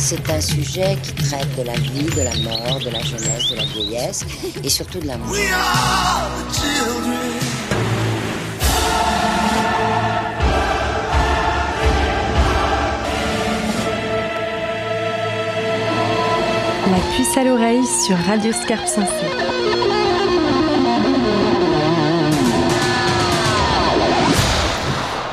C'est un sujet qui traite de la vie, de la mort, de la jeunesse, de la vieillesse et surtout de l'amour. La puce à l'oreille sur Radio Scarpe Sensée.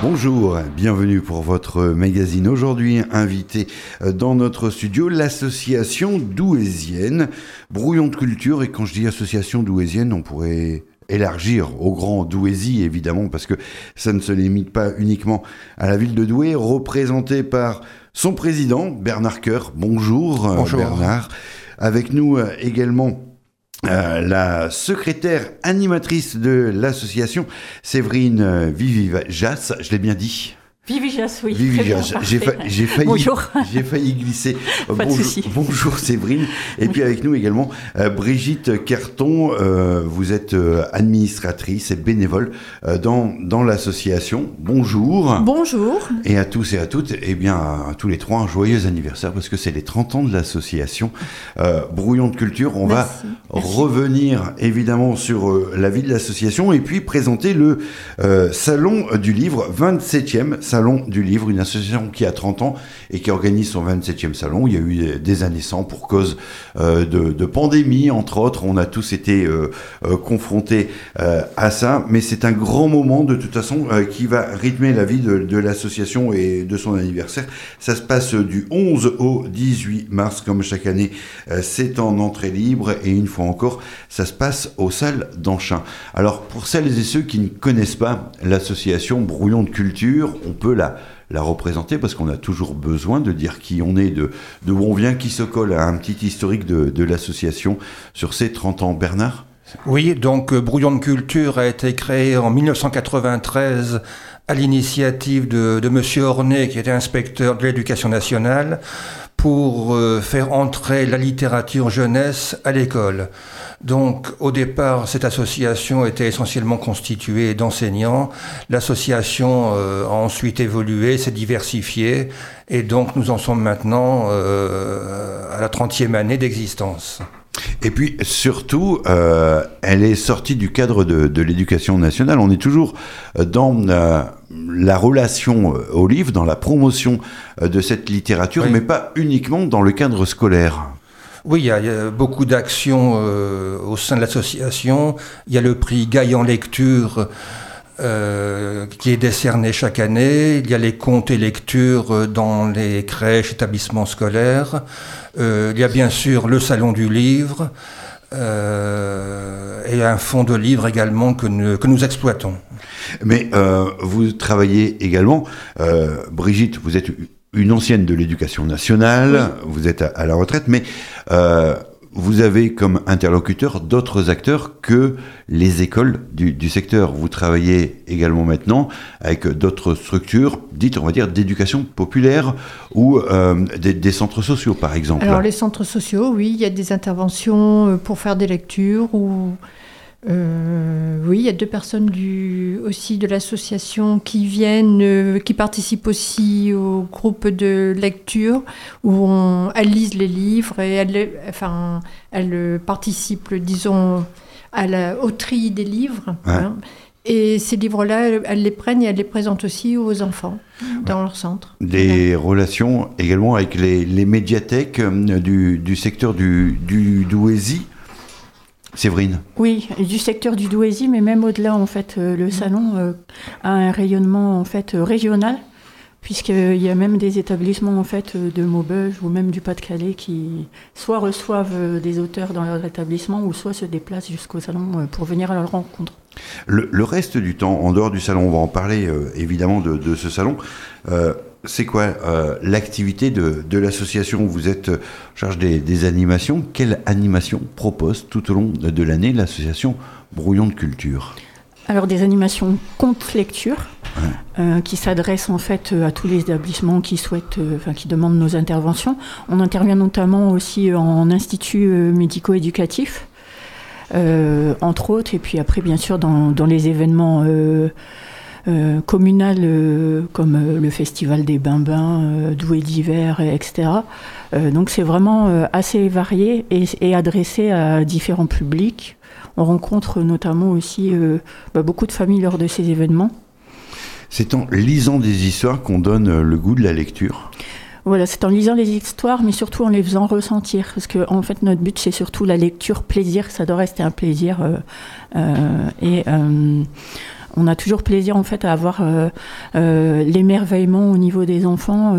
Bonjour, bienvenue pour votre magazine. Aujourd'hui, invité dans notre studio l'association douaisienne Brouillon de culture. Et quand je dis association douaisienne, on pourrait élargir au grand Douaisis, évidemment, parce que ça ne se limite pas uniquement à la ville de Douai, représentée par son président, Bernard Coeur. Bonjour, euh, Bonjour. Bernard. Avec nous euh, également euh, la secrétaire animatrice de l'association, Séverine euh, Vivijas, je l'ai bien dit. Vivijas, oui. J'ai fa- failli, Bonjour. j'ai failli glisser. Pas bonjour, Séverine. Et puis avec nous également euh, Brigitte Carton. Euh, vous êtes euh, administratrice et bénévole euh, dans, dans l'association. Bonjour. Bonjour. Et à tous et à toutes, eh bien, à tous les trois, un joyeux anniversaire parce que c'est les 30 ans de l'association euh, Brouillon de Culture. On Merci. va revenir évidemment sur euh, la vie de l'association et puis présenter le euh, Salon du Livre, 27e Salon du Livre, une association qui a 30 ans et qui organise son 27e salon. Il y a eu des années sans pour cause euh, de, pandémie, entre autres. On a tous été euh, euh, confrontés à ça, mais c'est un grand moment de toute façon qui va rythmer la vie de, l'association et de son anniversaire. Ça se passe du 11 au 18 mars, comme chaque année. C'est en entrée libre et une fois encore, ça se passe aux salles d'Anchin. Alors, pour celles et ceux qui ne connaissent pas l'association Brouillon de Culture, on peut la représenter parce qu'on a toujours besoin de dire qui on est, de, où on vient, qui se colle. À un petit historique de, l'association sur ces 30 ans. Bernard? Oui, donc euh, Brouillon de Culture a été créé en 1993 à l'initiative de, de Monsieur Ornay, qui était inspecteur de l'éducation nationale, pour euh, faire entrer la littérature jeunesse à l'école. Donc, au départ, cette association était essentiellement constituée d'enseignants. L'association euh, a ensuite évolué, s'est diversifiée, et donc nous en sommes maintenant euh, à la 30e année d'existence. Et puis surtout, euh, elle est sortie du cadre de, de l'éducation nationale. On est toujours euh, dans euh, la relation au livre, dans la promotion de cette littérature, Oui. mais pas uniquement dans le cadre scolaire. Oui, il y a, il y a beaucoup d'actions euh, au sein de l'association. Il y a le prix Gaillan Lecture euh, qui est décerné chaque année. Il y a les comptes et lectures euh, dans les crèches, établissements scolaires. Euh, il y a bien sûr le Salon du Livre euh, et un fonds de livres également que nous, que nous exploitons. Mais vous travaillez également, Brigitte, vous êtes une ancienne de l'éducation nationale, vous êtes à, à la retraite, mais vous avez comme interlocuteur d'autres acteurs que les écoles du, du secteur. Vous travaillez également maintenant avec d'autres structures, dites on va dire d'éducation populaire ou euh, des, des centres sociaux par exemple. Alors, les centres sociaux, oui, il y a des interventions euh, pour faire des lectures ou. Euh, oui, il y a deux personnes du, aussi de l'association qui viennent, euh, qui participent aussi au groupe de lecture où on, elles lisent les livres et elles, enfin, elles participent, disons, à la, au tri des livres. Ouais. hein. Et ces livres-là, elles- les prennent et elles les présentent aussi aux enfants dans leur centre. Des relations également avec les, les médiathèques euh, du, du secteur du, du Douaisis. Séverine. Oui, du secteur du Douaisis, mais même au-delà, en fait, euh, le salon euh, a un rayonnement en fait euh, régional, puisqu'il y a même des établissements en fait de Maubeuge ou même du Pas-de-Calais qui soit reçoivent des auteurs dans leur établissement ou soit se déplacent jusqu'au salon pour venir à leur rencontre. Le, le reste du temps, en dehors du salon, on va en parler euh, évidemment de, de ce salon. euh, c'est quoi euh, l'activité de, de l'association Vous êtes euh, en charge des, des animations? Quelle animation propose tout au long de, de l'année l'association Brouillon de Culture? Alors des animations contes lecture Ouais. euh, qui s'adressent en fait euh, à tous les établissements qui souhaitent, euh, enfin qui demandent nos interventions. On intervient notamment aussi en institut euh, médico-éducatif, euh, entre autres, et puis après bien sûr dans, dans les événements euh, communales comme le Festival des Bains-Bains, Douai d'hiver, etc. donc c'est vraiment assez varié et, et, adressé à différents publics. On rencontre notamment aussi bah, beaucoup de familles lors de ces événements. C'est en lisant des histoires qu'on donne le goût de la lecture voilà, c'est en lisant les histoires, mais surtout en les faisant ressentir. Parce que, en fait, notre but, c'est surtout la lecture plaisir. Ça doit rester un plaisir. Euh, euh, et euh, on a toujours plaisir, en fait, à avoir l'émerveillement au niveau des enfants.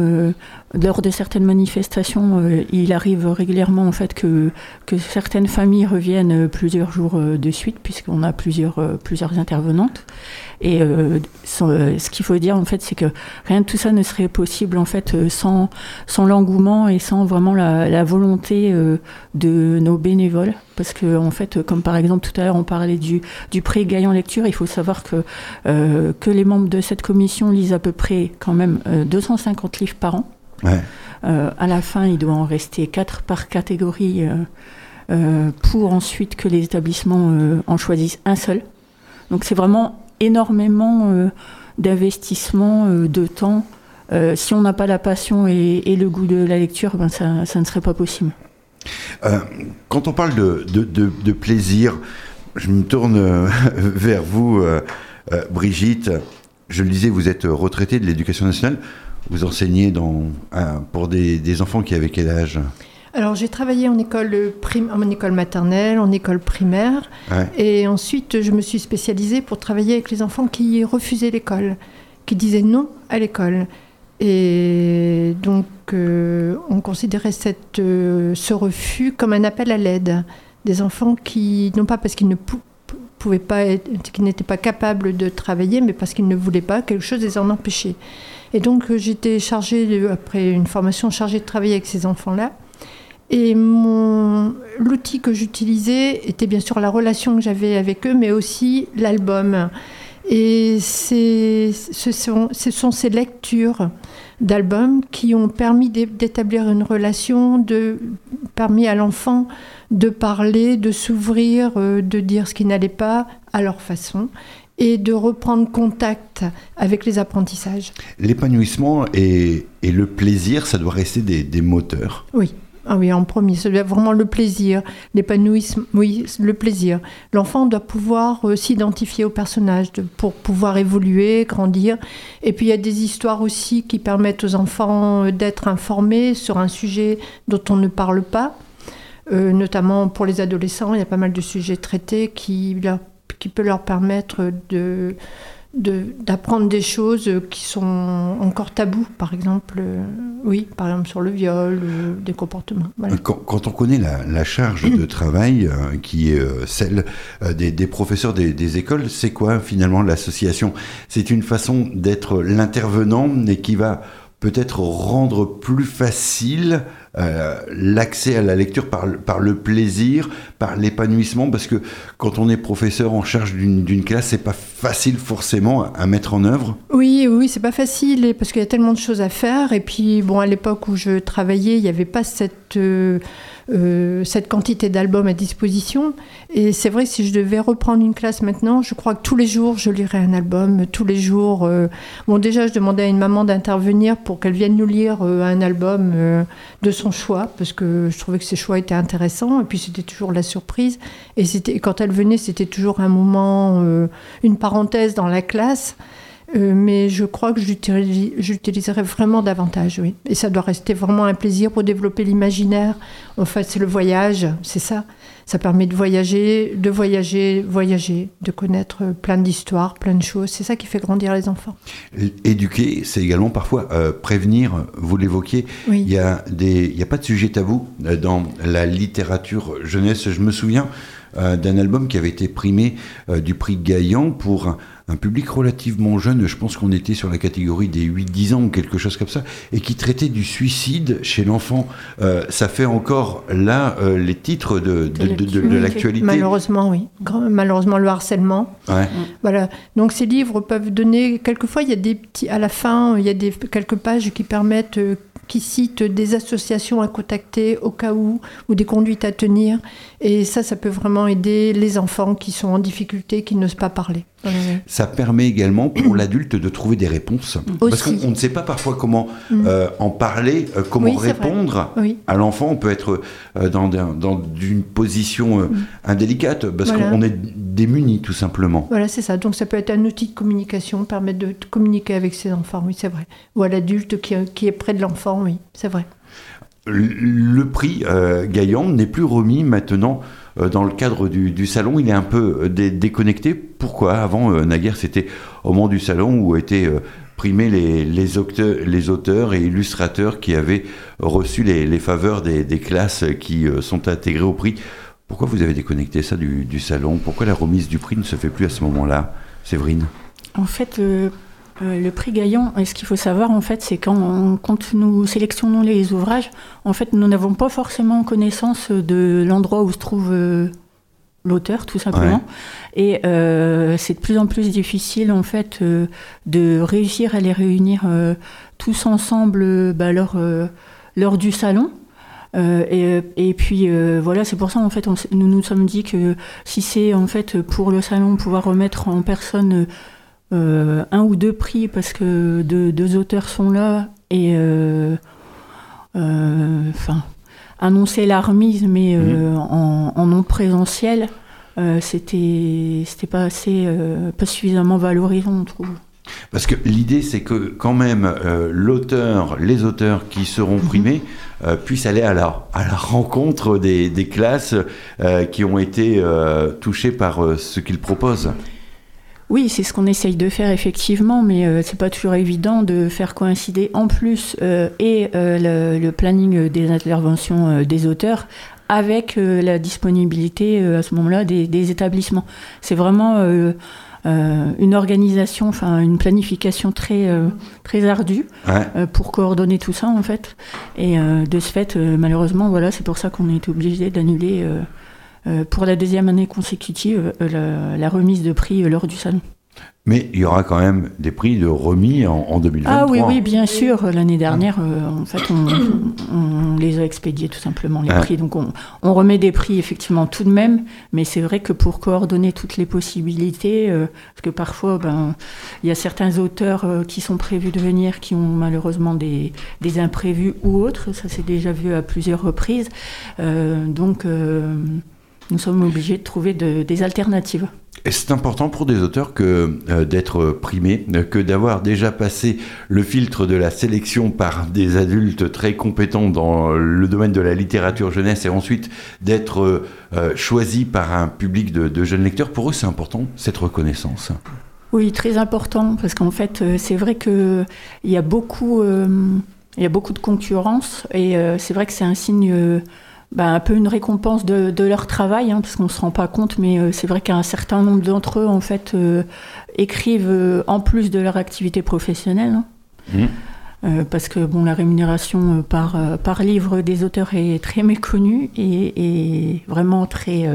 Lors de certaines manifestations, il arrive régulièrement, en fait, que, que certaines familles reviennent plusieurs jours de suite, puisqu'on a plusieurs, plusieurs intervenantes. Et euh, euh, ce qu'il faut dire en fait, c'est que rien de tout ça ne serait possible en fait euh, sans, sans l'engouement et sans vraiment la, volonté de nos bénévoles. Parce que en fait, comme par exemple tout à l'heure on parlait du, du prix Gaillan Lecture, il faut savoir que, que les membres de cette commission lisent à peu près quand même 250 livres par an. Ouais. à la fin, il doit en rester 4 par catégorie pour ensuite que les établissements en choisissent un seul. Donc c'est vraiment énormément euh, d'investissement, euh, de temps. Euh, si on n'a pas la passion et, le goût de la lecture, ben ça, ça ne serait pas possible. quand on parle de, de, plaisir, je me tourne vers vous, Brigitte. Je le disais, vous êtes retraitée de l'éducation nationale. Vous enseignez dans, pour des, des enfants qui avaient quel âge alors j'ai travaillé en école, en école maternelle, en école primaire, et ensuite je me suis spécialisée pour travailler avec les enfants qui refusaient l'école, qui disaient non à l'école. Et donc euh, on considérait cette, euh, ce refus comme un appel à l'aide des enfants qui, non pas parce qu'ils ne pouvaient pas, qu'ils n'étaient pas capables de travailler, mais parce qu'ils ne voulaient pas, quelque chose les en empêchait. Et donc euh, j'étais chargée, après une formation chargée de travailler avec ces enfants-là. Et l'outil que j'utilisais était bien sûr la relation que j'avais avec eux, mais aussi l'album. Et ce sont, ce sont ces lectures d'albums qui ont permis d'établir une relation, de, permis à l'enfant de parler, de s'ouvrir, euh, de dire ce qui n'allait pas à leur façon et de reprendre contact avec les apprentissages. L'épanouissement et, et, le plaisir, ça doit rester des, des moteurs. Oui. Ah oui, en premier, c'est vraiment le plaisir, l'épanouissement, oui, le plaisir. L'enfant doit pouvoir euh, s'identifier au personnage pour pouvoir évoluer, grandir. Et puis il y a des histoires aussi qui permettent aux enfants euh, d'être informés sur un sujet dont on ne parle pas. Euh, notamment pour les adolescents, il y a pas mal de sujets traités qui, qui peuvent leur permettre de d'apprendre des choses qui sont encore tabous, par exemple, euh, oui, par exemple sur le viol, euh, des comportements. Quand, on connaît la, charge de travail euh, qui est celle des, professeurs des, des écoles, c'est quoi finalement l'association? C'est une façon d'être l'intervenant et qui va peut-être rendre plus facile euh, l'accès à la lecture par, le plaisir, par l'épanouissement, parce que quand on est professeur en charge d'une classe, c'est pas facile forcément à mettre en œuvre. Oui, oui, c'est pas facile parce qu'il y a tellement de choses à faire. Et puis, bon, à l'époque où je travaillais, il n'y avait pas cette euh, euh, cette quantité d'albums à disposition. Et c'est vrai, si je devais reprendre une classe maintenant, je crois que tous les jours, je lirais un album. Tous les jours. Euh, bon, déjà, je demandais à une maman d'intervenir pour qu'elle vienne nous lire euh, un album de son choix, parce que je trouvais que ses choix étaient intéressants. Et puis, c'était toujours la surprise. Et quand elle venait, c'était toujours un moment, une parenthèse dans la classe. Euh, mais je crois que j'utiliserai vraiment davantage, oui. Et ça doit rester vraiment un plaisir pour développer l'imaginaire. En fait, c'est le voyage, c'est ça. Ça permet de voyager, de voyager, voyager, de connaître plein d'histoires, plein de choses. C'est ça qui fait grandir les enfants. Éduquer, c'est également parfois euh, prévenir. Vous l'évoquiez. Il n'y a, a pas de sujet tabou euh, dans la littérature jeunesse. Je me souviens d'un album qui avait été primé du prix Gaillan pour un public relativement jeune, je pense qu'on était sur la catégorie des 8-10 ans ou quelque chose comme ça, et qui traitait du suicide chez l'enfant. Euh, ça fait encore là euh, les titres de, de, l'actualité. Malheureusement, oui. Malheureusement, le harcèlement. Voilà. Donc ces livres peuvent donner, quelquefois, il y a des petits, à la fin, il y a des, quelques pages qui permettent euh, qui citent des associations à contacter au cas où, ou des conduites à tenir. Et ça, ça peut vraiment aider les enfants qui sont en difficulté, qui n'osent pas parler. Ça permet également pour l'adulte de trouver des réponses. Parce qu'on ne sait pas parfois comment mm. euh, en parler, euh, comment répondre à l'enfant. On peut être euh, dans, dans, une position mm. indélicate parce qu'on est démuni tout simplement. Voilà, c'est ça. Donc ça peut être un outil de communication, permettre de communiquer avec ses enfants, oui, c'est vrai. Ou à l'adulte qui, qui, est près de l'enfant, oui, c'est vrai. Le prix Gaillan n'est plus remis maintenant dans le cadre du, salon, il est un peu euh, déconnecté. Pourquoi Avant, euh, naguère, c'était au moment du salon où étaient primés les, auteurs, et illustrateurs qui avaient reçu les, faveurs des, classes qui sont intégrées au prix. Pourquoi vous avez déconnecté ça du, salon? Pourquoi la remise du prix ne se fait plus à ce moment-là Séverine? En fait, euh, le prix Gaillon, ce qu'il faut savoir, en fait, c'est quand, quand nous sélectionnons les ouvrages, en fait, nous n'avons pas forcément connaissance de l'endroit où se trouve euh, l'auteur, tout simplement. Et euh, c'est de plus en plus difficile, en fait, de réussir à les réunir tous ensemble bah, lors, lors, du salon. Et, et, puis voilà, c'est pour ça en fait, nous nous sommes dit que si c'est en fait pour le salon pouvoir remettre en personne euh, un ou deux prix parce que deux, auteurs sont là et euh, euh, enfin annoncer la remise mais mhm. en, non présentiel c'était c'était pas assez pas suffisamment valorisant on trouve parce que l'idée, c'est que quand même l'auteur, les auteurs qui seront mhm. primés puissent aller à la, à la rencontre des, des classes qui ont été touchées par ce qu'ils proposent. Oui, c'est ce qu'on essaye de faire effectivement, mais euh, c'est pas toujours évident de faire coïncider en plus euh, et euh, le, planning des interventions des auteurs avec la disponibilité à ce moment-là des, établissements. C'est vraiment une organisation, enfin une planification très très ardue pour coordonner tout ça en fait. Et de ce fait, malheureusement, voilà, c'est pour ça qu'on a été obligé d'annuler euh, pour la deuxième année consécutive euh, la, remise de prix euh, lors du salon. Mais il y aura quand même des prix de remis en, 2023. Ah oui, oui, bien sûr. L'année dernière, en fait, on, les a expédiés tout simplement, les prix. Donc on, remet des prix effectivement tout de même, mais c'est vrai que pour coordonner toutes les possibilités, parce que parfois, ben, il y a certains auteurs qui sont prévus de venir qui ont malheureusement des, des imprévus ou autres. Ça s'est déjà vu à plusieurs reprises. donc nous sommes obligés de trouver des alternatives. Et c'est important pour des auteurs que euh, d'être primés, que d'avoir déjà passé le filtre de la sélection par des adultes très compétents dans le domaine de la littérature jeunesse et ensuite d'être euh, euh, choisi par un public de, jeunes lecteurs. Pour eux, c'est important cette reconnaissance. Oui, très important parce qu'en fait, c'est vrai que il y a beaucoup, il y a beaucoup de concurrence et c'est vrai que c'est un signe bah, un peu une récompense de, leur travail, hein, parce qu'on ne se rend pas compte, mais euh, c'est vrai qu'un certain nombre d'entre eux, en fait, euh, écrivent euh, en plus de leur activité professionnelle. Hein. Mmh. Parce que bon, la rémunération par, par livre des auteurs est très méconnue et, vraiment très.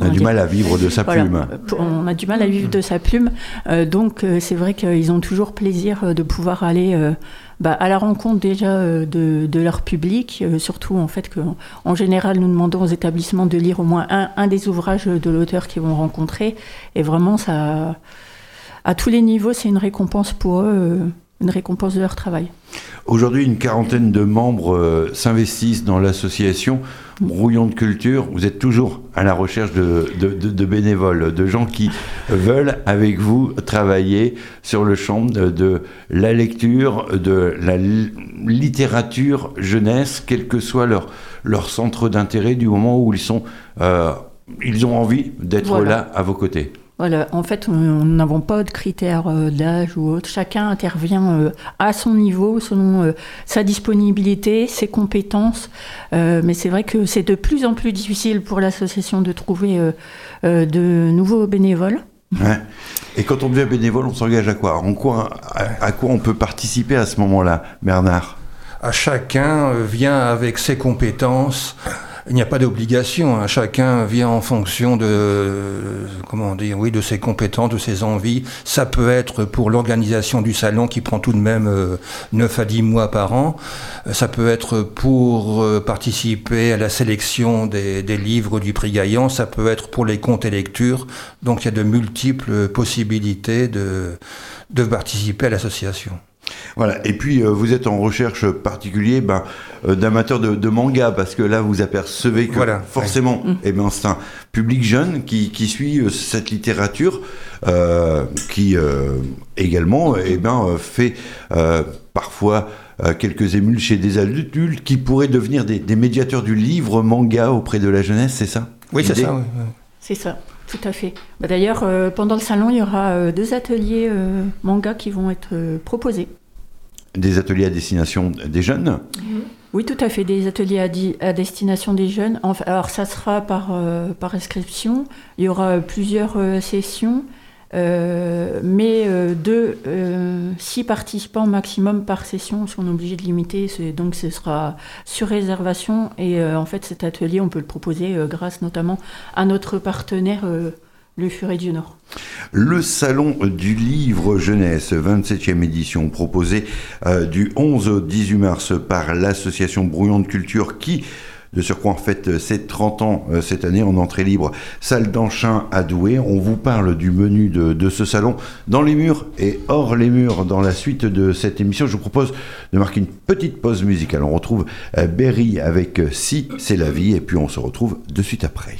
on a du mal à vivre de sa plume. On a du mal à vivre de sa plume. donc c'est vrai qu'ils ont toujours plaisir de pouvoir aller bah, à la rencontre déjà euh, de, leur public, euh, surtout en fait qu'en général nous demandons aux établissements de lire au moins un, des ouvrages de l'auteur qu'ils vont rencontrer, et vraiment ça, à tous les niveaux, c'est une récompense pour eux, euh, une récompense de leur travail. Aujourd'hui, une quarantaine de membres s'investissent dans l'association Brouillon de Culture. Vous êtes toujours à la recherche de, de, bénévoles, de gens qui veulent avec vous travailler sur le champ de, la lecture, de la littérature jeunesse, quel que soit leur, leur centre d'intérêt du moment où ils sont, euh, ils ont envie d'être là à vos côtés. Voilà, en fait, nous n'avons pas de critères euh, d'âge ou autre. Chacun intervient euh, à son niveau, selon euh, sa disponibilité, ses compétences. mais c'est vrai que c'est de plus en plus difficile pour l'association de trouver de nouveaux bénévoles. Et quand on devient bénévole, on s'engage à quoi, en quoi à, quoi on peut participer à ce moment-là, Bernard? À chacun vient avec ses compétences il n'y a pas d'obligation. Hein. Chacun vient en fonction de, comment dire, oui, de ses compétences, de ses envies. Ça peut être pour l'organisation du salon qui prend tout de même 9 à 10 mois par an. Ça peut être pour participer à la sélection des, livres du prix Gaillan. Ça peut être pour les comptes et lectures. Donc il y a de multiples possibilités de participer à l'association. Voilà. Et puis euh, vous êtes en recherche particulier ben, euh, d'amateurs de, manga parce que là vous apercevez que forcément, mm. eh ben, c'est un public jeune qui, qui suit euh, cette littérature qui également eh ben, fait parfois quelques émules chez des adultes qui pourraient devenir des, médiateurs du livre manga auprès de la jeunesse, c'est ça? Oui, c'est ça. C'est ça. Tout à fait. Bah, d'ailleurs, euh, pendant le salon, il y aura euh, deux ateliers euh, manga qui vont être proposés. Des ateliers à destination des jeunes? Oui, tout à fait, des ateliers à, destination des jeunes. alors, ça sera par, par inscription. Il y aura plusieurs sessions. Mais de six participants maximum par session, on est obligé de limiter, donc ce sera sur réservation. Et en fait, cet atelier, on peut le proposer grâce notamment à notre partenaire le Furet du Nord. Le Salon du Livre Jeunesse, 27e édition, proposé euh, du 11 au 18 mars par l'association Brouillon de Culture qui, de surcroît, en fait ses 30 ans euh, cette année en entrée libre, salle d'Anchin à Douai. On vous parle du menu de, ce salon dans les murs et hors les murs. Dans la suite de cette émission, je vous propose de marquer une petite pause musicale. On retrouve euh, Berry avec Si c'est la vie et puis on se retrouve de suite après.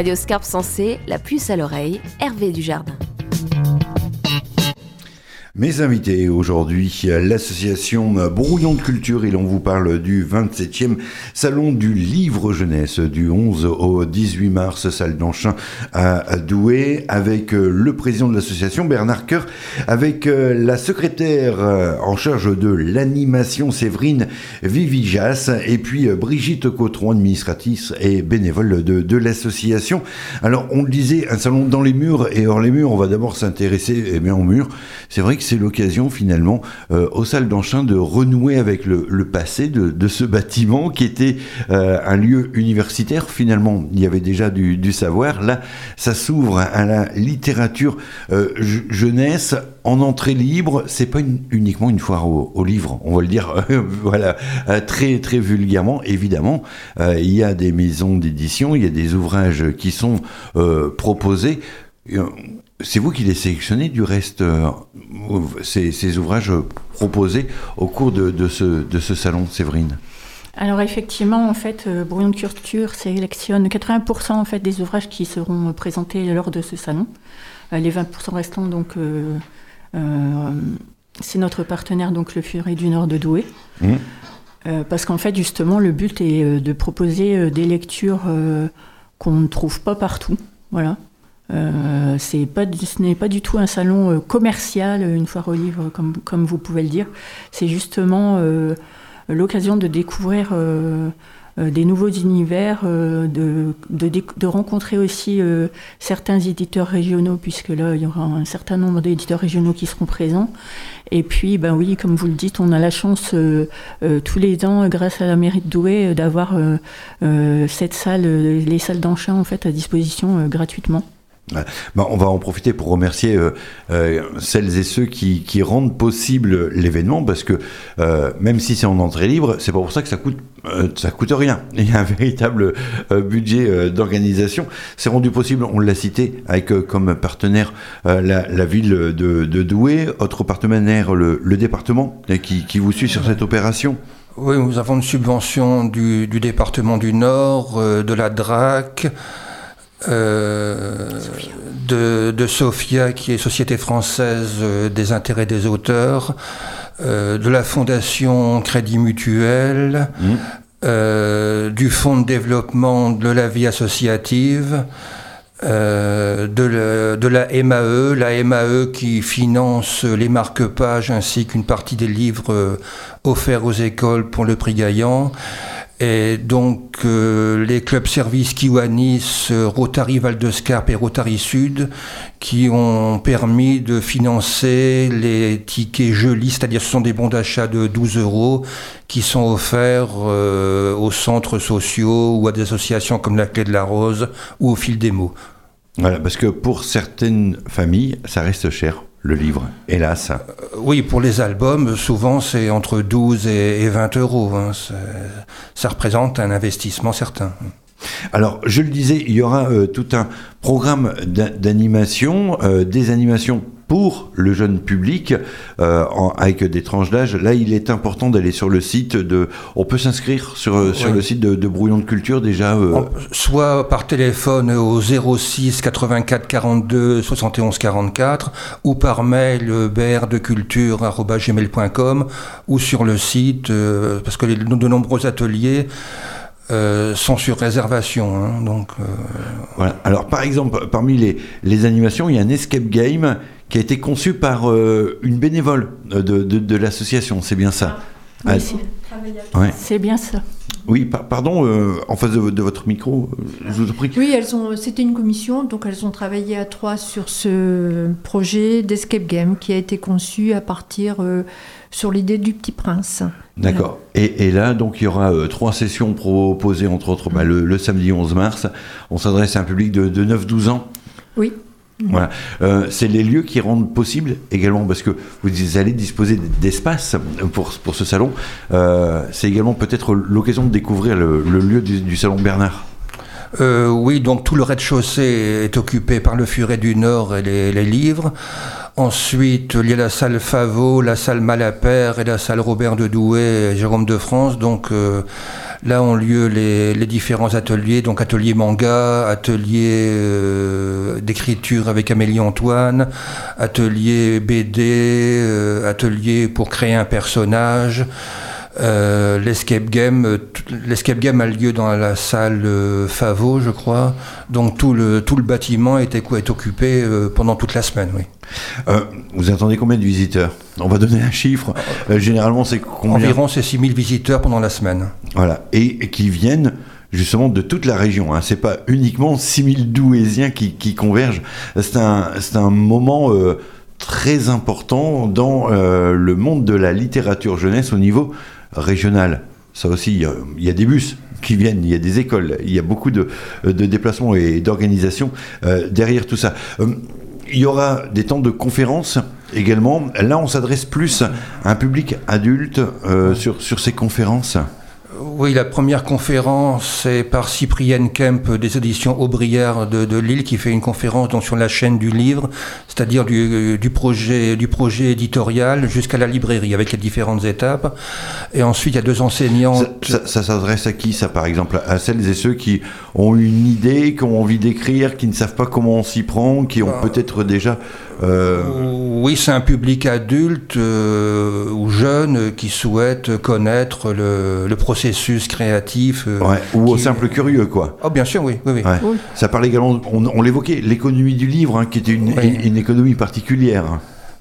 Radio Scarpe Sensée, la puce à l'oreille, Hervé Dujardin. Mes invités aujourd'hui, l'association Brouillon de Culture, et l'on vous parle du 27e Salon du Livre Jeunesse du 11 au 18 mars, salle d'Anchin à Douai, avec euh, le président de l'association Bernard Coeur, avec euh, la secrétaire euh, en charge de l'animation Séverine Vivijas, et puis Brigitte Cotron, administratrice et bénévole de, l'association. Alors, on le disait, un salon dans les murs et hors les murs, on va d'abord s'intéresser eh aux murs. C'est vrai que c'est l'occasion finalement aux salles d'Anchin de renouer avec le, passé de, ce bâtiment qui était euh, un lieu universitaire. Finalement, il y avait déjà du, savoir. Là, ça s'ouvre à la littérature euh, jeunesse en entrée libre. C'est pas uniquement une foire au, livre, on va le dire, voilà, très très vulgairement. Évidemment, il y a des maisons d'édition, il y a des ouvrages qui sont proposés c'est vous qui les sélectionnez du reste, euh, ces, ouvrages proposés au cours de, ce, salon, Séverine? Alors effectivement, en fait, euh, Brouillon de Culture sélectionne 80% en fait des ouvrages qui seront présentés lors de ce salon. Euh, les 20% restants, donc, c'est notre partenaire, donc le Furet du Nord de Douai. Mmh. parce qu'en fait, justement, le but est de proposer des lectures qu'on ne trouve pas partout. Voilà. Euh, pas, ce n'est pas du tout un salon euh, commercial, une foire au livre, comme, comme vous pouvez le dire. C'est justement euh, l'occasion de découvrir des nouveaux univers, de, de, rencontrer aussi certains éditeurs régionaux, puisque là, il y aura un certain nombre d'éditeurs régionaux qui seront présents. Et puis, ben oui, comme vous le dites, on a la chance tous les ans, grâce à la mairie de Douai, d'avoir cette salle, les salles d'enchant en fait à disposition gratuitement. Bah, on va en profiter pour remercier euh, euh, celles et ceux qui, rendent possible l'événement parce que euh, même si c'est en entrée libre, c'est pas pour ça que ça coûte ça coûte rien. Il y a un véritable budget d'organisation. C'est rendu possible, on l'a cité, avec comme partenaire la, ville de, Douai, autre partenaire le, département qui, vous suit sur cette opération. Oui, nous avons une subvention du, du département du Nord, de la DRAC. Euh, de, de, SOFIA, qui est Société française euh, des intérêts des auteurs, euh, de la Fondation Crédit Mutuel, mmh. du Fonds de développement de la vie associative, de, de, la MAE, la MAE qui finance les marque-pages ainsi qu'une partie des livres offerts aux écoles pour le prix Gaillan. Et donc euh, les clubs services Kiwanis, Rotary Val de Scarpe et Rotary Sud qui ont permis de financer les tickets jolis, c'est-à-dire ce sont des bons d'achat de 12 euros qui sont offerts euh, aux centres sociaux ou à des associations comme la Clé de la Rose ou au Fil des mots. Voilà, parce que pour certaines familles, ça reste cher le livre, hélas. Euh, oui, pour les albums, souvent c'est entre 12 et 20 euros. Hein. Ça représente un investissement certain. Alors, je le disais, il y aura euh, tout un programme d'animation, euh, des animations pour le jeune public euh, avec des tranches d'âge. Là, il est important d'aller sur le site de. On peut s'inscrire sur, sur le site de, Brouillon de Culture déjà. Soit par téléphone au 06 84 42 71 44 ou par mail brdeculture@gmail.com ou sur le site parce que les, de nombreux ateliers euh, sont sur réservation. Hein, donc, euh, voilà. Alors, par exemple, parmi les, les, animations, il y a un escape game qui a été conçu par euh, une bénévole de, de, l'association. C'est bien ça oui, C'est bien ça. Oui, pardon, en face de, votre micro, je vous prie. Oui, elles ont, c'était une commission, donc elles ont travaillé à trois sur ce projet d'escape game qui a été conçu à partir sur l'idée du Petit Prince. D'accord. Et, là, donc, il y aura euh, trois sessions proposées, entre autres, bah, le, samedi 11 mars. On s'adresse à un public de, 9-12 ans. Oui. Voilà. Euh, c'est les lieux qui rendent possible également, parce que vous allez disposer d'espace pour, ce salon. Euh, c'est également peut-être l'occasion de découvrir le, lieu du, salon Bernard. Euh, oui, donc tout le rez-de-chaussée est occupé par le Furet du Nord et les, livres. Ensuite, il y a la salle Favot, la salle Malapert et la salle Robert de Douai et Jérôme de France. Donc euh, là ont lieu les, différents ateliers, donc atelier manga, atelier euh, d'écriture avec Amélie Antoine, atelier BD, atelier pour créer un personnage. Euh, l'escape game, euh, l'escape game a lieu dans la salle euh, Favo, je crois. Donc tout le tout le bâtiment est, est occupé euh, pendant toute la semaine, oui. Vous attendez combien de visiteurs? On va donner un chiffre. Généralement, c'est combien? Environ c'est 6000 visiteurs pendant la semaine. Voilà, et, et qui viennent justement de toute la région. Hein. C'est pas uniquement 6000 Douaisiens qui, qui convergent. C'est un, un moment euh, très important dans euh, le monde de la littérature jeunesse au niveau régional. Ça aussi, il y a- il y, a des bus qui viennent, il y a des écoles, il y a beaucoup de, de déplacements et d'organisations euh, derrière tout ça. Euh, il y aura des temps de conférences également. Là, on s'adresse plus à un public adulte euh, sur, sur ces conférences. Oui, la première conférence est par Cyprienne Kemp des éditions Aubrière de, de Lille qui fait une conférence donc, sur la chaîne du livre, c'est-à-dire du, du, projet, du projet éditorial jusqu'à la librairie avec les différentes étapes. Et ensuite, il y a deux enseignantes. Ça, ça- ça s'adresse à qui, ça, par exemple À celles et ceux qui ont une idée, qui ont envie d'écrire, qui ne savent pas comment on s'y prend, qui ont peut-être déjà... euh, Oui, c'est un public adulte euh, ou jeune euh, qui souhaite connaître le, le processus créatif. euh, ouais, ou au simple curieux, quoi. Oh, bien sûr, oui. oui, oui. Ouais. Oui. Ça parle également, on, on l'évoquait, l'économie du livre, hein, qui était une, Oui. une- une économie particulière.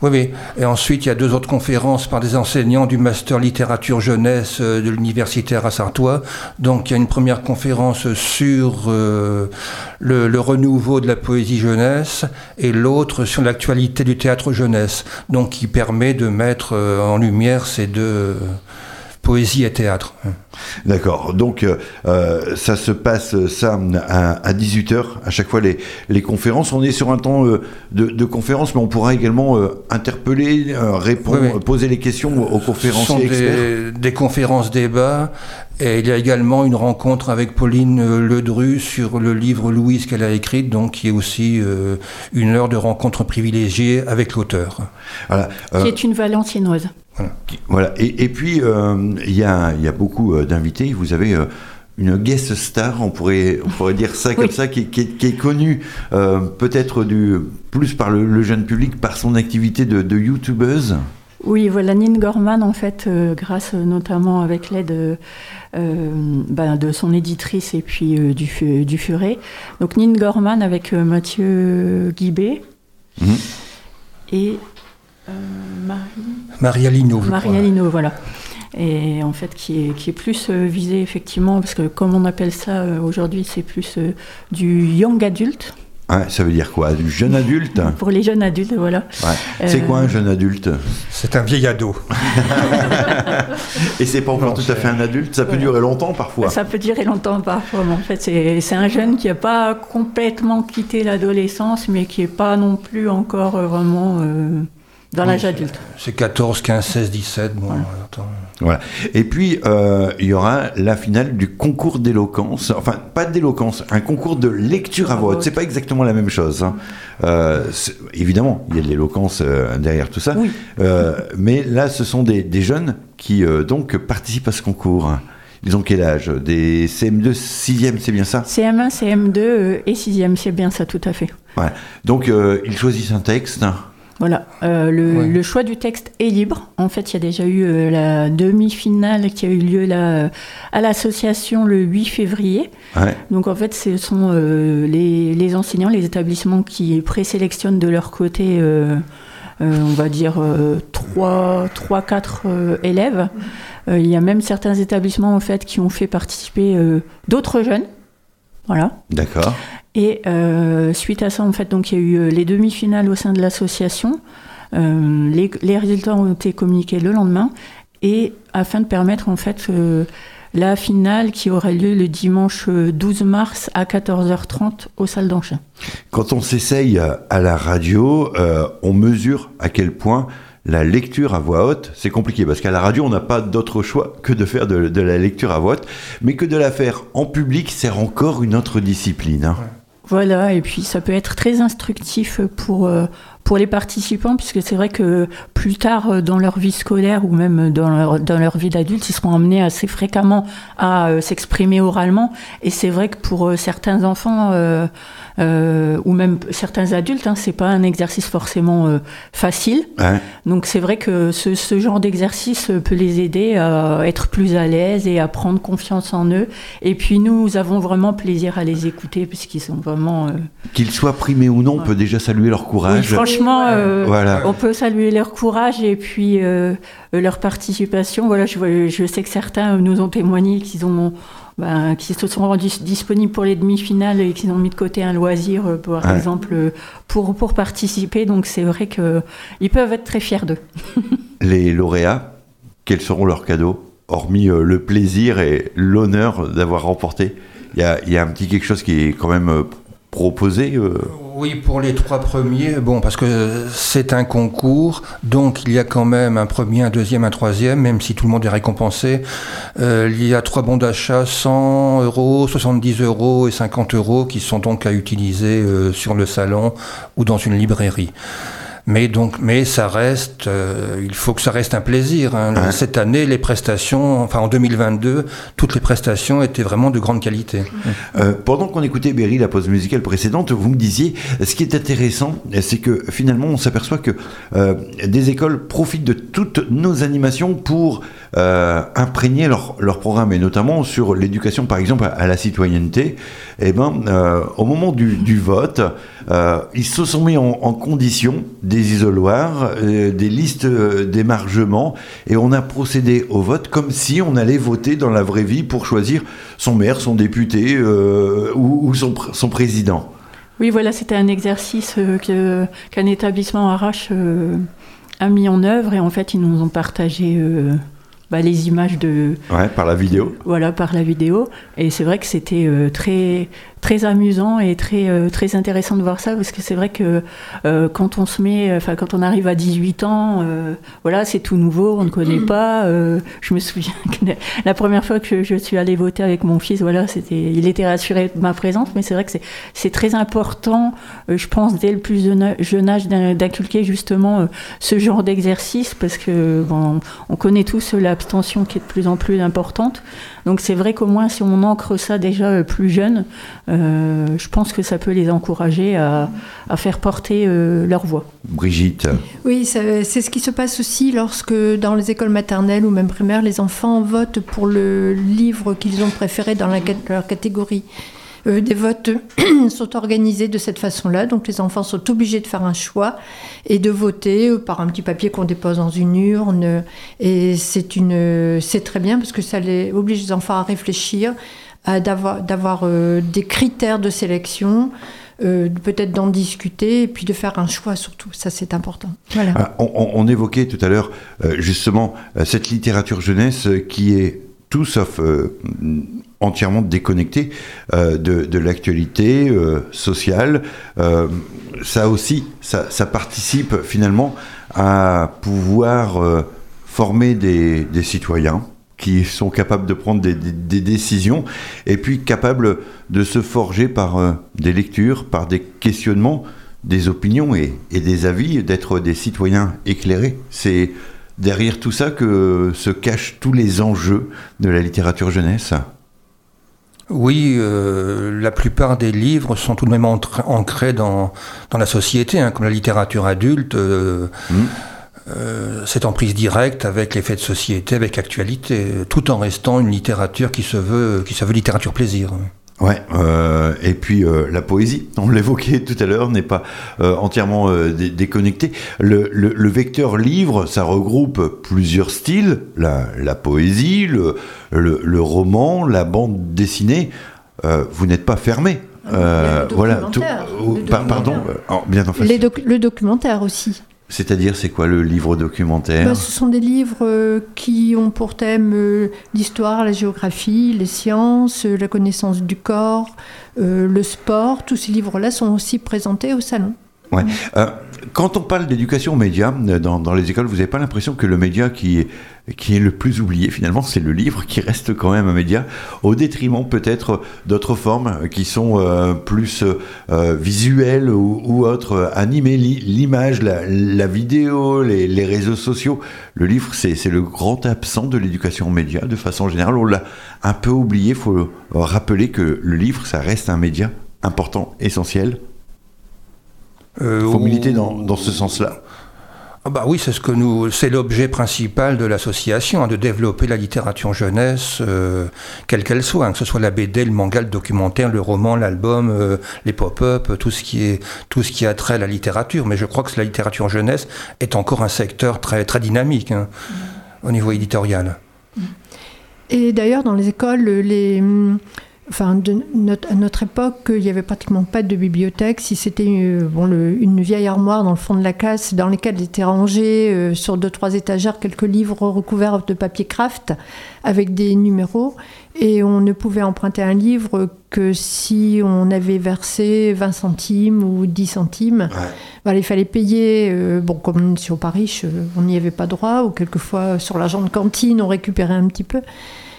Oui, oui. Et ensuite, il y a deux autres conférences par des enseignants du master littérature jeunesse euh, de l'universitaire à. Donc, il y a une première conférence sur euh, le, le renouveau de la poésie jeunesse et l'autre sur l'actualité du théâtre jeunesse. Donc, qui permet de mettre euh, en lumière ces deux poésie et théâtre. D'accord. Donc, euh, euh, ça se passe, euh, ça, à, à 18h, à chaque fois, les, les conférences. On est sur un temps euh, de, de conférence, mais on pourra également euh, interpeller, euh, répondre, Oui, oui. poser les questions aux Ce conférenciers sont experts. des, des conférences débats et il y a également une rencontre avec Pauline Ledru sur le livre Louise qu'elle a écrit, donc qui est aussi euh, une heure de rencontre privilégiée avec l'auteur. Voilà. qui est une Valenciennoise. Voilà. Et, et puis, euh, il y, a, y a beaucoup euh, d'invités. Vous avez euh, une guest star, on pourrait, on pourrait dire ça comme Oui. ça, qui, qui est, qui est connue euh, peut-être plus par le, le jeune public, par son activité de, de youtubeuse. Oui, voilà, Nin Gorman, en fait, euh, grâce notamment avec l'aide euh, ben, de son éditrice et puis du, du Furet. Donc Nin Gorman avec Mathieu Guibé Mhm. et Marie, Maria Lino. je Maria crois. Lino, voilà. Et en fait, qui est, qui est plus euh, visé effectivement, parce que comme on appelle ça euh, aujourd'hui, c'est plus euh, du young adulte, Ouais, ça veut dire quoi? Du jeune adulte? Pour les jeunes adultes, voilà. Ouais. C'est Euh, quoi un jeune adulte? C'est un vieil ado. Et c'est pas encore Non, tout à fait un adulte, ça peut Voilà. durer longtemps parfois. Ça peut durer longtemps parfois, mais en fait, c'est c'est un jeune qui n'a pas complètement quitté l'adolescence, mais qui n'est pas non plus encore euh, vraiment euh, dans l'âge adulte. C'est 14, 15, 16, 17. Bon, attends. Voilà. Et puis, euh, il y aura la finale du concours d'éloquence. Enfin, pas d'éloquence, un concours de lecture à voix haute. C'est pas exactement la même chose. hein. Euh, évidemment, il y a de l'éloquence euh, derrière tout ça. Oui. Euh, mais là, ce sont des, des jeunes qui euh, donc participent à ce concours. Ils ont quel âge? Des CM2, 6e, c'est bien ça? CM1, CM2 euh, et 6e, c'est bien ça, tout à fait. Ouais. Donc, euh, ils choisissent un texte. Voilà, Euh, le, Ouais. le choix du texte est libre. En fait, il y a déjà eu euh, la demi-finale qui a eu lieu là, euh, à l'association le 8 février. Ouais. Donc en fait, ce sont euh, les, les enseignants, les établissements qui présélectionnent de leur côté, on va dire, 3-4 élèves. Il y a même certains établissements en fait qui ont fait participer d'autres jeunes. Voilà. D'accord. Et euh, suite à ça, en fait, donc il y a eu euh, les demi-finales au sein de l'association. Euh, les, les résultats ont été communiqués le lendemain et afin de permettre en fait euh, la finale qui aurait lieu le dimanche euh, 12 mars à 14h30 aux salles d'enchères. Quand on s'essaye à la radio, euh, on mesure à quel point la lecture à voix haute, c'est compliqué parce qu'à la radio, on n'a pas d'autre choix que de faire de, de, la lecture à voix haute, mais que de la faire en public, c'est encore une autre discipline. Hein. Voilà, et puis ça peut être très instructif pour, euh, pour les participants, puisque c'est vrai que plus tard euh, dans leur vie scolaire ou même dans leur, vie d'adulte, ils seront amenés assez fréquemment à euh, s'exprimer oralement. Et c'est vrai que pour certains enfants, euh, ou même certains adultes, hein, c'est pas un exercice forcément euh, facile. Ouais. Donc c'est vrai que ce, ce genre d'exercice peut les aider à être plus à l'aise et à prendre confiance en eux. Et puis nous avons vraiment plaisir à les écouter puisqu'ils sont vraiment. Euh... Qu'ils soient primés ou non, on peut déjà saluer leur courage. Oui, franchement, euh, voilà. on peut saluer leur courage et puis euh, leur participation. Voilà, je, je sais que certains nous ont témoigné qu'ils ont ben, qui se sont rendus disponibles pour les demi-finales et qui ont mis de côté un loisir, euh, par Ouais. exemple, pour, pour participer. Donc c'est vrai qu'ils peuvent être très fiers d'eux. Les lauréats, quels seront leurs cadeaux? Hormis euh, le plaisir et l'honneur d'avoir remporté, il y a, il y a un petit quelque chose qui est quand même euh, proposé. euh, Oui, pour les trois premiers, bon, parce que c'est un concours, donc il y a quand même un premier, un deuxième, un troisième, même si tout le monde est récompensé. Euh, il y a trois bons d'achat, 100 euros, 70 euros et 50 euros, qui sont donc à utiliser euh, sur le salon ou dans une librairie. Mais donc, mais ça reste, euh, il faut que ça reste un plaisir. hein. Ouais. Cette année, les prestations, enfin en 2022, toutes les prestations étaient vraiment de grande qualité. Euh, pendant qu'on écoutait Berry, la pause musicale précédente, vous me disiez, ce qui est intéressant, c'est que finalement, on s'aperçoit que euh, des écoles profitent de toutes nos animations pour imprégner leur, leur programme, et notamment sur l'éducation, par exemple, à, à la citoyenneté. Eh ben, au moment du, du vote, euh, ils se sont mis en, en condition des isoloirs, euh, des listes euh, d'émargement, et on a procédé au vote comme si on allait voter dans la vraie vie pour choisir son maire, son député ou, ou son, pr- son président. Oui, voilà, c'était un exercice euh, qu'un établissement Arrache euh, a mis en œuvre et en fait, ils nous ont partagé euh, bah, les images de, Ouais, par la vidéo. voilà, par la vidéo. Et c'est vrai que c'était très, très amusant et très, euh, très intéressant de voir ça parce que c'est vrai que euh, quand on se met, enfin, quand on arrive à 18 ans, euh, voilà, c'est tout nouveau, on ne connaît pas. euh, je me souviens que la- première fois que je suis allée voter avec mon fils, voilà, c'était, il était rassuré de ma présence, mais c'est vrai que c'est, très important, euh, je pense, dès le plus jeune âge d'in- d'inculquer justement euh, ce genre d'exercice parce que bon, on connaît tous l'abstention qui est de plus en plus importante. Donc c'est vrai qu'au moins si on ancre ça déjà euh, plus jeune, euh, je pense que ça peut les encourager à, à faire porter euh, leur voix. Brigitte. Oui, c'est ce qui se passe aussi lorsque dans les écoles maternelles ou même primaires, les enfants votent pour le livre qu'ils ont préféré dans la, leur catégorie. Des votes sont organisés de cette façon-là, donc les enfants sont obligés de faire un choix et de voter euh, par un petit papier qu'on dépose dans une urne. Et c'est une, c'est très bien parce que ça les oblige les enfants à réfléchir, à d'avoir, d'avoir euh, des critères de sélection, euh, peut-être d'en discuter et puis de faire un choix surtout. Ça, c'est important. Ah, on, évoquait tout à l'heure justement cette littérature jeunesse qui est tout sauf entièrement déconnectée euh, de, de l'actualité euh, sociale. Euh, ça aussi, ça, ça participe finalement à pouvoir former des, des citoyens qui sont capables de prendre des, des- des décisions et puis capables de se forger par des lectures, par des questionnements, des opinions et, et des avis, d'être des citoyens éclairés. C'est derrière tout ça que se cachent tous les enjeux de la littérature jeunesse. Oui, euh, la plupart des livres sont tout de même ancrés dans, dans la société, hein, comme la littérature adulte. euh, Mhm. euh, c'est en prise directe avec les faits de société, avec l'actualité, tout en restant une littérature qui se veut, qui se veut littérature plaisir. Ouais, euh, et puis euh, la poésie, on l'évoquait tout à l'heure, n'est pas euh, entièrement euh, dé- déconnectée. Le, le- le vecteur livre, ça regroupe plusieurs styles, la, la poésie, le, le- le roman, la bande dessinée. Euh, vous n'êtes pas fermé. Ah, Euh, voilà. par- pardon. euh, oh, bien en face. Les doc- le documentaire aussi. C'est-à-dire, c'est quoi le livre documentaire Bah, ce sont des livres euh, qui ont pour thème euh, l'histoire, la géographie, les sciences, euh, la connaissance du corps, le sport. Tous ces livres-là sont aussi présentés au salon. Ouais. Quand on parle d'éducation aux médias dans, dans, les écoles, vous n'avez pas l'impression que le média qui est, qui est le plus oublié finalement, c'est le livre qui reste quand même un média, au détriment peut-être d'autres formes qui sont euh, plus euh, visuelles ou, ou, autres, animées, l'image, la, la, vidéo, les, les, réseaux sociaux. Le livre, c'est le grand absent de l'éducation aux médias de façon générale. On l'a un peu oublié, il faut rappeler que le livre, ça reste un média important, essentiel euh, faut militer dans, dans ce sens-là. Ah bah oui, c'est ce que nous, c'est l'objet principal de l'association, hein, de développer la littérature jeunesse, euh, quelle qu'elle soit, hein, que ce soit la BD, le manga, le documentaire, le roman, l'album, euh, les pop-up, tout ce qui est tout ce qui a trait à la littérature. Mais je crois que la littérature jeunesse est encore un secteur très très dynamique hein, au niveau éditorial. Et d'ailleurs, dans les écoles, les Enfin, de notre, à notre époque, il n'y avait pratiquement pas de bibliothèque. Si c'était euh, bon, le, une vieille armoire dans le fond de la classe, dans lesquelles étaient rangés euh, sur deux trois étagères quelques livres recouverts de papier craft avec des numéros, et on ne pouvait emprunter un livre que si on avait versé 20 centimes ou 10 centimes. Ouais. il fallait payer. Euh, bon, comme si au Paris, on n'y avait pas droit, ou quelquefois sur l'argent de cantine, on récupérait un petit peu.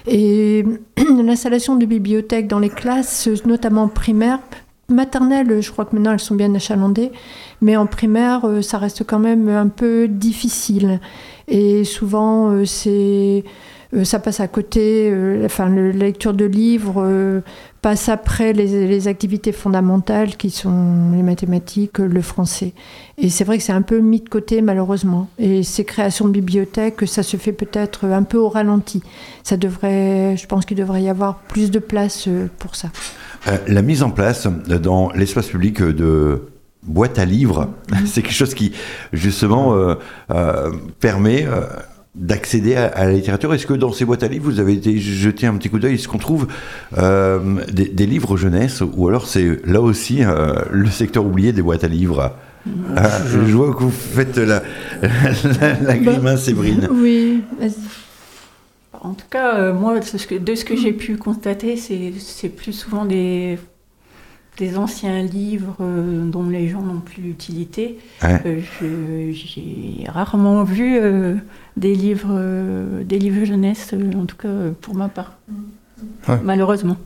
Et l'installation de bibliothèques dans les classes, notamment primaires, maternelles, je crois que maintenant elles sont bien achalandées, mais en primaire, euh, ça reste quand même un peu difficile. Et souvent, euh, c'est ça passe à côté, enfin, la lecture de livres passe après les, activités fondamentales qui sont les mathématiques, le français. Et c'est vrai que c'est un peu mis de côté malheureusement. Et ces créations de bibliothèques, ça se fait peut-être un peu au ralenti. Ça devrait, je pense qu'il devrait y avoir plus de place euh, pour ça. Euh, la mise en place dans l'espace public de boîtes à livres, c'est quelque chose qui justement euh, euh, permet euh, d'accéder à, à, la littérature. Est-ce que dans ces boîtes à livres, vous avez été jeté un petit coup d'œil? Est-ce qu'on trouve euh, des, des, livres jeunesse? Ou alors c'est là aussi euh, le secteur oublié des boîtes à livres? Ah, je vois que vous faites la, la, la grimace, Séverine. Oui, vas-y. En tout cas, euh, moi, de ce que, j'ai pu constater, c'est plus souvent des, des anciens livres euh, dont les gens n'ont plus l'utilité. Ouais. Euh, j'ai rarement vu euh, des livres, des livres jeunesse, en tout cas pour ma part, ouais. malheureusement.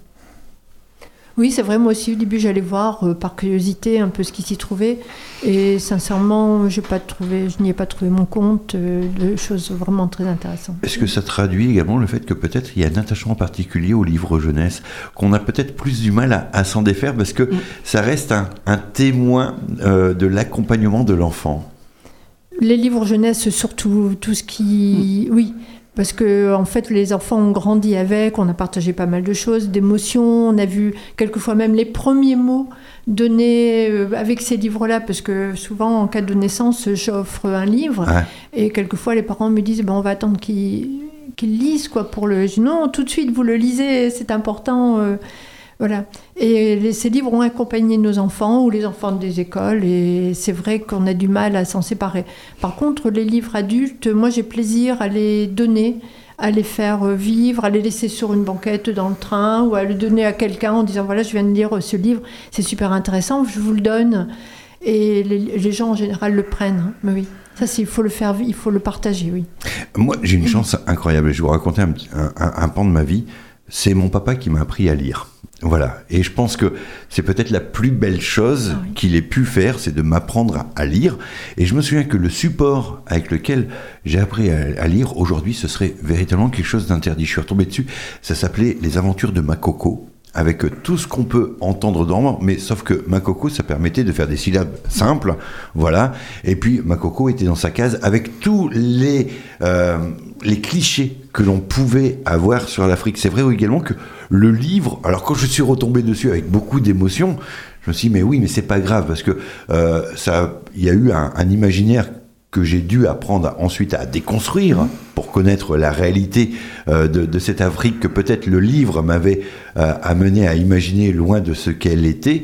Oui, c'est vrai, moi aussi, au début, j'allais voir euh, par curiosité un peu ce qui s'y trouvait. Et sincèrement, pas trouvé, je n'y ai pas trouvé mon compte euh, de choses vraiment très intéressantes. Est-ce que ça traduit également le fait que peut-être il y a un attachement particulier au livre jeunesse, qu'on a peut-être plus du mal à, à s'en défaire parce que mm. ça reste un, un témoin euh, de l'accompagnement de l'enfant? Les livres jeunesse, surtout tout ce qui. Mm. Oui. Parce que en fait, les enfants ont grandi avec, on a partagé pas mal de choses, d'émotions, on a vu quelquefois même les premiers mots donnés euh, avec ces livres-là, parce que souvent en cas de naissance, j'offre un livre, ouais. et quelquefois les parents me disent, ben, on va attendre qu'ils qu lisent quoi pour le. Non, tout de suite vous le lisez, c'est important. Euh, voilà. Et ces livres ont accompagné nos enfants ou les enfants des écoles, et c'est vrai qu'on a du mal à s'en séparer. Par contre, les livres adultes, moi j'ai plaisir à les donner, à les faire vivre, à les laisser sur une banquette dans le train, ou à le donner à quelqu'un en disant voilà, je viens de lire ce livre, c'est super intéressant, je vous le donne. Et les, gens en général le prennent. Mais oui. Ça, il faut le faire, il faut le partager, oui. Moi, j'ai une chance incroyable. Je vais vous raconter un, un, un pan de ma vie. C'est mon papa qui m'a appris à lire. Voilà. Et je pense que c'est peut-être la plus belle chose ah oui. qu'il ait pu faire, c'est de m'apprendre à lire. Et je me souviens que le support avec lequel j'ai appris à, à lire aujourd'hui, ce serait véritablement quelque chose d'interdit. Je suis retombé dessus. Ça s'appelait Les Aventures de Makoko avec tout ce qu'on peut entendre dans mais sauf que Makoko, ça permettait de faire des syllabes simples, voilà. Et puis Makoko était dans sa case avec tous les euh, les clichés que l'on pouvait avoir sur l'Afrique. C'est vrai également que le livre, alors quand je suis retombé dessus avec beaucoup d'émotion, je me suis dit mais oui, mais c'est pas grave parce que euh, ça, il y a eu un, imaginaire que j'ai dû apprendre ensuite à déconstruire pour connaître la réalité euh, de, cette Afrique que peut-être le livre m'avait euh, amené à imaginer loin de ce qu'elle était.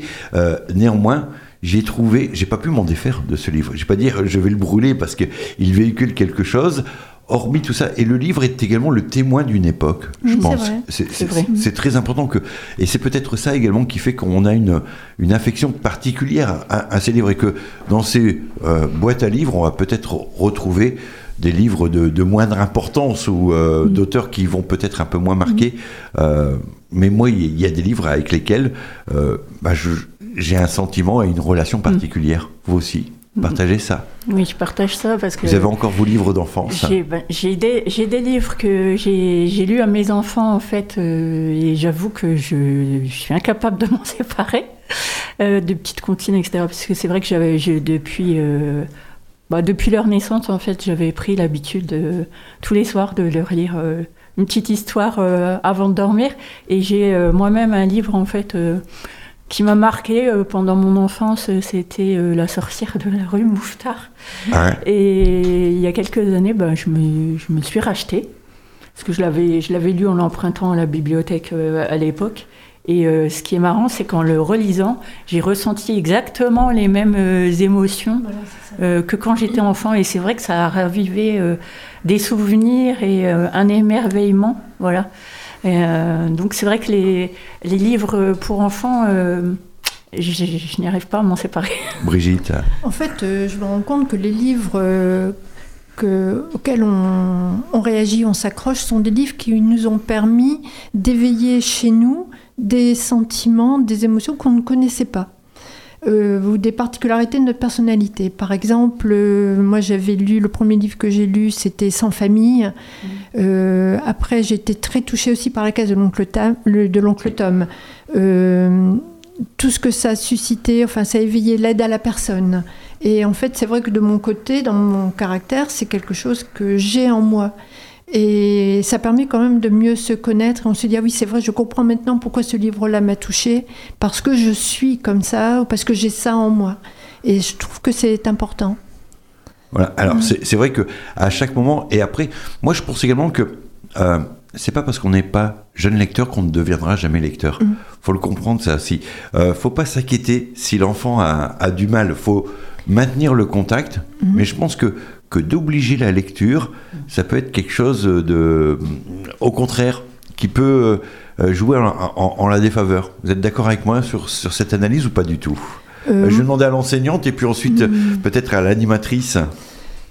Néanmoins, j'ai trouvé, j'ai pas pu m'en défaire de ce livre. J'ai pas dire je vais le brûler parce que il véhicule quelque chose. Hormis tout ça, et le livre est également le témoin d'une époque, je Oui, pense. C'est vrai. c'est très important que, et c'est peut-être ça également qui fait qu'on a une, une affection particulière à, à ces livres et que dans ces euh, boîtes à livres, on va peut-être retrouver des livres de, de moindre importance ou euh, d'auteurs qui vont peut-être un peu moins marquer. Euh, mais moi, il y a des livres avec lesquels bah, j'ai un sentiment et une relation particulière. Vous aussi, partagez ça. Oui, je partage ça parce que Vous avez encore vos livres d'enfance. j'ai ben, des, livres que j'ai lus à mes enfants en fait euh, et j'avoue que je, je suis incapable de m'en séparer euh, de petites comptines etc parce que c'est vrai que j'avais depuis euh, bah, depuis leur naissance en fait j'avais pris l'habitude euh, tous les soirs de leur lire une petite histoire avant de dormir et j'ai moi-même un livre en fait qui m'a marqué euh, pendant mon enfance, euh, c'était euh, La sorcière de la rue Mouffetard. Ouais. Et il y a quelques années, ben, je, me, je me le suis racheté. Parce que je l'avais, je l'avais lu en l'empruntant à la bibliothèque à l'époque. Et euh, ce qui est marrant, c'est qu'en le relisant, j'ai ressenti exactement les mêmes euh, émotions euh, que quand j'étais enfant. Et c'est vrai que ça a ravivé euh, des souvenirs et euh, un émerveillement. Voilà. Et, euh, donc c'est vrai que les, les livres pour enfants, euh, je, je- je n'y arrive pas à m'en séparer. Brigitte. En fait, euh, je me rends compte que les livres que- auxquels on, on réagit, on s'accroche, sont des livres qui nous ont permis d'éveiller chez nous des sentiments, des émotions qu'on ne connaissait pas. Euh, ou des particularités de notre personnalité. Par exemple, euh, moi j'avais lu, le premier livre que j'ai lu, c'était Sans famille. Euh, après, j'ai été très touchée aussi par la case l'oncle de l'oncle Tom. Euh, tout ce que ça a suscité, enfin, ça a éveillé l'aide à la personne. Et en fait, c'est vrai que de mon côté, dans mon caractère, c'est quelque chose que j'ai en moi. Et ça permet quand même de mieux se connaître. Et on se dit, ah oui, c'est vrai, je comprends maintenant pourquoi ce livre-là m'a touché, parce que je suis comme ça, ou parce que j'ai ça en moi. Et je trouve que c'est important. Voilà. Alors c'est c'est vrai que à chaque moment et après, moi je pense également que euh, c'est pas parce qu'on n'est pas jeune lecteur qu'on ne deviendra jamais lecteur. Faut le comprendre ça aussi. Euh, faut pas s'inquiéter si l'enfant a, a du mal. Faut maintenir le contact. Mais je pense que que d'obliger la lecture, ça peut être quelque chose de, au contraire, qui peut euh, jouer en, en- en la défaveur. Vous êtes d'accord avec moi sur, sur cette analyse ou pas du tout? Euh, Je vais demander à l'enseignante et puis ensuite peut-être à l'animatrice.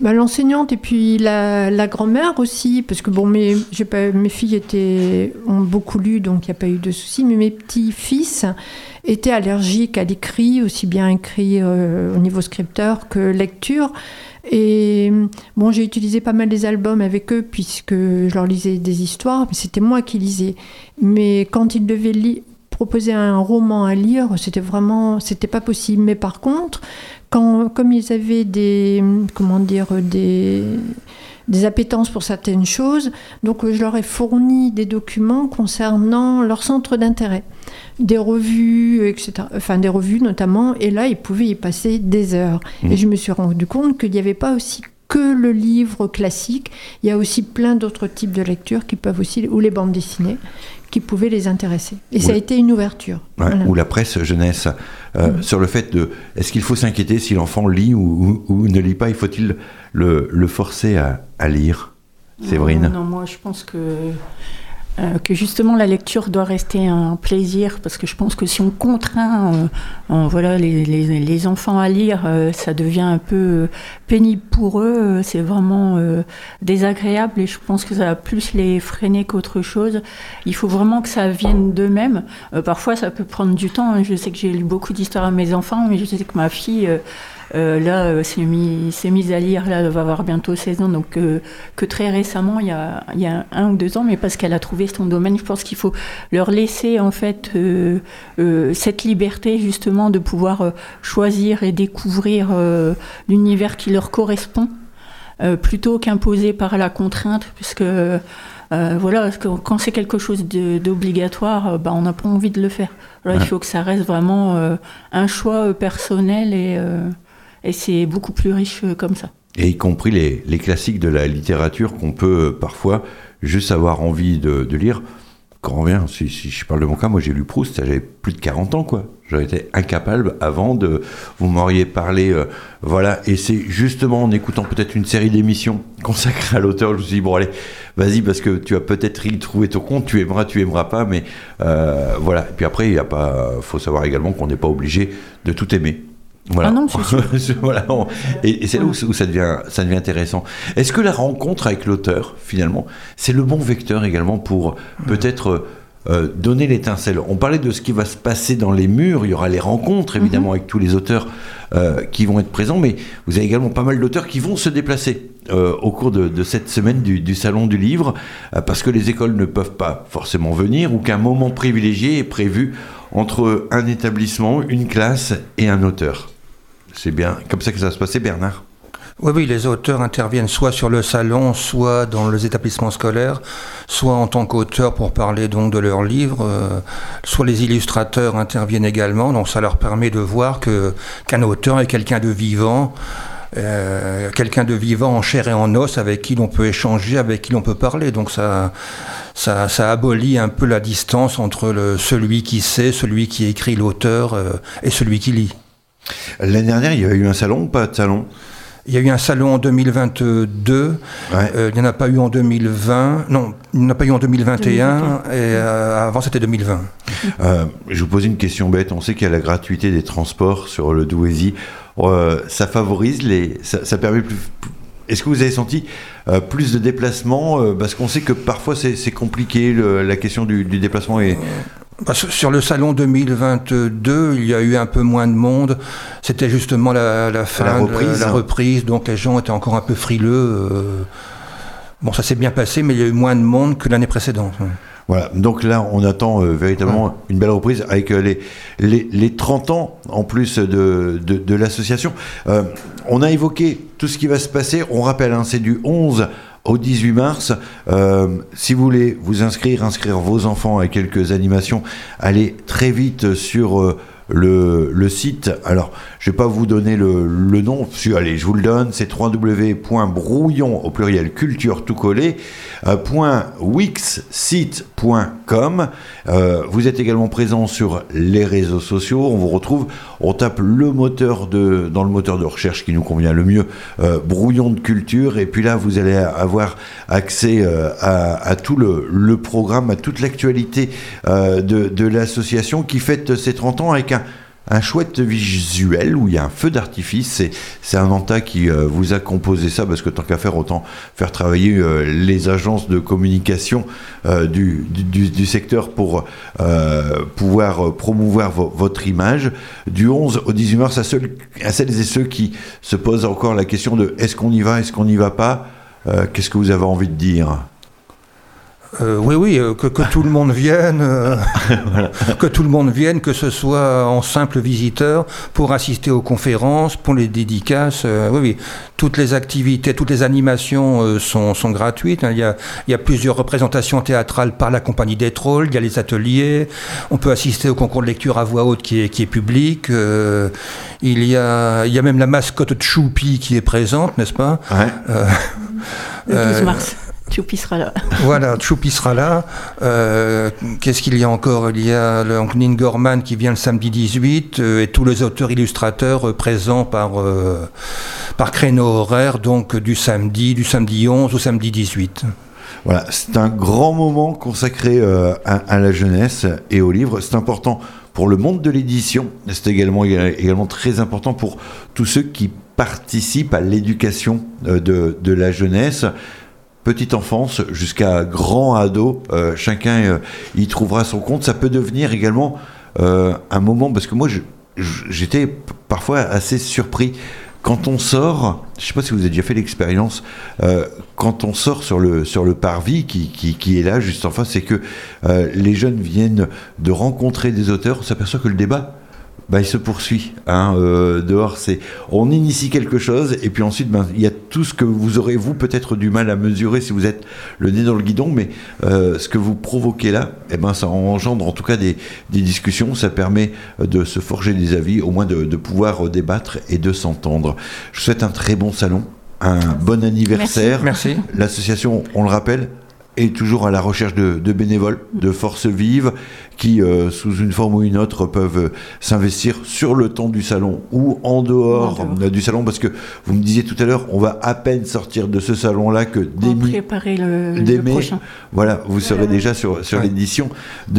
Bah, L'enseignante et puis la, la grand-mère aussi, parce que bon, mes, pas, mes filles étaient, ont beaucoup lu, donc il n'y a pas eu de souci, mais mes petits-fils étaient allergiques à l'écrit, aussi bien écrit euh, au niveau scripteur que lecture. Et bon, j'ai utilisé pas mal des albums avec eux, puisque je leur lisais des histoires, mais c'était moi qui lisais. Mais quand ils devaient proposer un roman à lire, c'était vraiment, c'était pas possible. Mais par contre, quand, comme ils avaient des, comment dire, des, des appétences pour certaines choses, donc je leur ai fourni des documents concernant leur centre d'intérêt, des revues, etc. Enfin, des revues notamment, et là, ils pouvaient y passer des heures. Mhm. Et je me suis rendu compte qu'il n'y avait pas aussi que le livre classique, il y a aussi plein d'autres types de lectures qui peuvent aussi, ou les bandes dessinées, qui pouvaient les intéresser. Et ça a été une ouverture. Ouais, Voilà. ou la presse jeunesse, euh, sur le fait de est-ce qu'il faut s'inquiéter si l'enfant lit ou, ou- ou ne lit pas? Il faut-il le, le forcer à, à lire Séverine? Non, non, moi je pense que, euh, que justement la lecture doit rester un plaisir parce que je pense que si on contraint euh, voilà, les, les- les enfants à lire, euh, ça devient un peu euh, pénible pour eux, euh, c'est vraiment désagréable et je pense que ça va plus les freiner qu'autre chose. Il faut vraiment que ça vienne d'eux-mêmes. Parfois ça peut prendre du temps, hein. je sais que j'ai lu beaucoup d'histoires à mes enfants, mais je sais que ma fille... euh, euh, là, euh, s'est mis- s'est mise à lire, là, elle va avoir bientôt 16 ans, donc euh, que très récemment, il y, a, il y a un ou deux ans, mais parce qu'elle a trouvé son domaine, je pense qu'il faut leur laisser en fait euh, euh, cette liberté justement de pouvoir euh, choisir et découvrir euh, l'univers qui leur correspond, euh, plutôt qu'imposé par la contrainte, puisque euh, voilà, parce que quand c'est quelque chose d'obligatoire, euh, bah, on n'a pas envie de le faire. Alors, Ouais. Il faut que ça reste vraiment euh, un choix euh, personnel et, euh, et c'est beaucoup plus riche euh, comme ça. Et y compris les, classiques de la littérature qu'on peut euh, parfois juste avoir envie de, lire. quand on revient, si, je parle de mon cas, moi j'ai lu Proust, j'avais plus de 40 ans, quoi. J'aurais été incapable avant de. Vous m'auriez parlé. euh, voilà. Et c'est justement en écoutant peut-être une série d'émissions consacrées à l'auteur, je me suis dit, bon, allez, vas-y, parce que tu vas peut-être y trouver ton compte, tu aimeras, tu aimeras pas, mais voilà. Et puis après, il y a pas. faut savoir également qu'on n'est pas obligé de tout aimer. Voilà. Ah non. Et, et c'est là où, où ça, devient, ça devient intéressant. Est-ce que la rencontre avec l'auteur, finalement, c'est le bon vecteur également pour peut-être euh, donner l'étincelle? On parlait de ce qui va se passer dans les murs, il y aura les rencontres évidemment avec tous les auteurs euh, qui vont être présents, mais vous avez également pas mal d'auteurs qui vont se déplacer euh, au cours de, de cette semaine du, du Salon du Livre, parce que les écoles ne peuvent pas forcément venir ou qu'un moment privilégié est prévu entre un établissement, une classe et un auteur. C'est bien comme ça que ça se passer, Bernard. Oui, oui, les auteurs interviennent soit sur le salon, soit dans les établissements scolaires, soit en tant qu'auteurs pour parler donc de leurs livres, euh, soit les illustrateurs interviennent également, donc ça leur permet de voir que qu'un auteur est quelqu'un de vivant, euh, quelqu'un de vivant en chair et en os avec qui l'on peut échanger, avec qui l'on peut parler. Donc ça, ça, abolit un peu la distance entre celui qui sait, celui qui écrit l'auteur euh, et celui qui lit. L'année dernière, il y a eu un salon ou pas de salon? Il y a eu un salon en 2022, Ouais. euh, il n'y en a pas eu en 2020, non, il n'y en a pas eu en 2021, et euh, avant c'était 2020. Euh, je vous pose une question bête. On sait qu'il y a la gratuité des transports sur le Douaisis. Euh, ça favorise les. Ça, ça permet plus. Est-ce que vous avez senti euh, plus de déplacements euh, Parce qu'on sait que parfois c'est compliqué le- la question du, du déplacement. Et Bah, sur sur le salon 2022, il y a eu un peu moins de monde. C'était justement la, la fin, La de- reprise. la reprise, donc les gens étaient encore un peu frileux. euh. Bon, ça s'est bien passé, mais il y a eu moins de monde que l'année précédente. voilà. Donc là, on attend euh, véritablement une belle reprise avec euh, les, les, les 30 ans en plus de, de, de l'association. Euh, on a évoqué tout ce qui va se passer. On rappelle, hein, c'est du 11 au 18 mars. Euh, si vous voulez vous inscrire, inscrire vos enfants à quelques animations, allez très vite sur euh, le, le site. Alors, je vais pas vous donner le, nom. Allez, je vous le donne. C'est www.brouillon au pluriel culture tout collé euh. Euh, vous êtes également présent sur les réseaux sociaux. On vous retrouve. On tape le moteur de dans le moteur de recherche qui nous convient le mieux. euh, brouillon de culture. Et puis là, vous allez avoir accès à, tout le, programme, à toute l'actualité de l'association qui fête ses 30 ans avec un un chouette visuel où il y a un feu d'artifice. C'est, un Anta qui euh, vous a composé ça parce que tant qu'à faire, autant faire travailler euh, les agences de communication euh, du, secteur pour pouvoir promouvoir vo- votre image. Du 11 au 18 mars, à, celles et ceux qui se posent encore la question de est-ce qu'on y va, est-ce qu'on n'y va pas, qu'est-ce que vous avez envie de dire? Euh, oui, oui, euh, que, que tout le monde vienne, euh, que tout le monde vienne, que ce soit en simple visiteur, pour assister aux conférences, pour les dédicaces. euh, oui, oui, toutes les activités, toutes les animations euh, sont, sont gratuites. hein. Il, y a, il y a plusieurs représentations théâtrales par la compagnie des trolls, il y a les ateliers, on peut assister au concours de lecture à voix haute qui est, qui est public. euh, il, y a, il y a même la mascotte de Choupi qui est présente, n'est-ce pas? Ouais. Le 12 Euh, mars. Choupi sera là. Voilà, Choupi sera là. Euh, Qu'est-ce qu'il y a encore? Il y a le Nin Gorman qui vient le samedi 18 euh, et tous les auteurs illustrateurs euh, présents par, euh, par créneau horaire, donc du samedi, du samedi 11 au samedi 18. Voilà, c'est un grand moment consacré euh, à, à la jeunesse et au livre. C'est important pour le monde de l'édition. C'est également, également très important pour tous ceux qui participent à l'éducation euh, de, de la jeunesse. Petite enfance jusqu'à grand ado, euh, chacun euh, y trouvera son compte. Ça peut devenir également euh, un moment, parce que moi j'étais parfois assez surpris quand on sort, je ne sais pas si vous avez déjà fait l'expérience, quand on sort sur le, sur le parvis qui, qui, est là juste en face, c'est que les jeunes viennent de rencontrer des auteurs, on s'aperçoit que le débat, bah, il se poursuit. Hein, euh, dehors, c'est on initie quelque chose et puis ensuite, ben, il y a tout ce que vous aurez vous peut-être du mal à mesurer si vous êtes le nez dans le guidon, mais euh, ce que vous provoquez là, eh ben, ça engendre en tout cas des, des discussions. Ça permet de se forger des avis, au moins de, de pouvoir débattre et de s'entendre. Je vous souhaite un très bon salon, un bon anniversaire. Merci. L'association, on le rappelle, est toujours à la recherche de, de bénévoles, de forces vives qui, euh, sous une forme ou une autre, peuvent s'investir sur le temps du salon ou en dehors, En dehors. du salon, parce que vous me disiez tout à l'heure, on va à peine sortir de ce salon-là que dès préparer le, le dès mai, prochain. voilà, vous serez déjà sur, sur Ouais. l'édition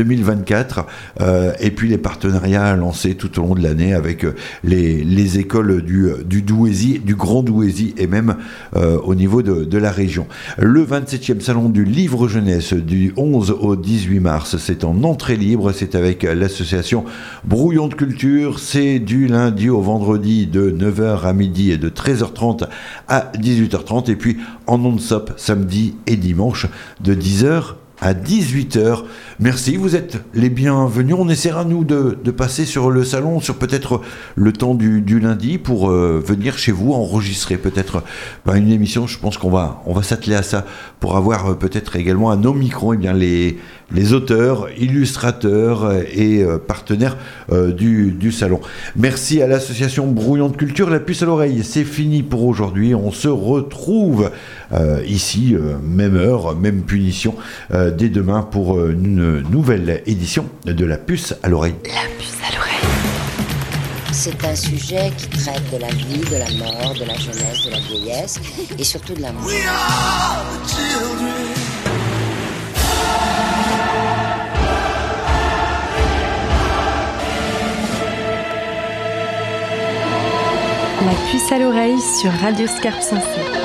2024. Euh, et puis les partenariats lancés tout au long de l'année avec euh, les, les écoles du, du Douaisis, du Grand Douaisis et même euh, au niveau de, de la région. Le 27e salon du livre jeunesse du 11 au 18 mars, c'est en entrée libre, c'est avec l'association Brouillon de Culture, c'est du lundi au vendredi de 9h à midi et de 13h30 à 18h30 et puis en non-stop samedi et dimanche de 10h à 18h. Merci, vous êtes les bienvenus. On essaiera, nous, de, passer sur le salon, sur peut-être le temps du, du lundi, pour euh, venir chez vous enregistrer peut-être ben, une émission. Je pense qu'on va, on va s'atteler à ça pour avoir euh, peut-être également à nos micros eh bien, les, les auteurs, illustrateurs euh, et euh, partenaires euh, du, du salon. Merci à l'association Brouillon de Culture. La puce à l'oreille, c'est fini pour aujourd'hui. On se retrouve euh, ici, euh, même heure, même punition, euh, dès demain pour euh, une nouvelle édition de La puce à l'oreille. La puce à l'oreille. C'est un sujet qui traite de la vie, de la mort, de la jeunesse, de la vieillesse et surtout de l'amour. La puce à l'oreille sur Radio Scarpe Sensée.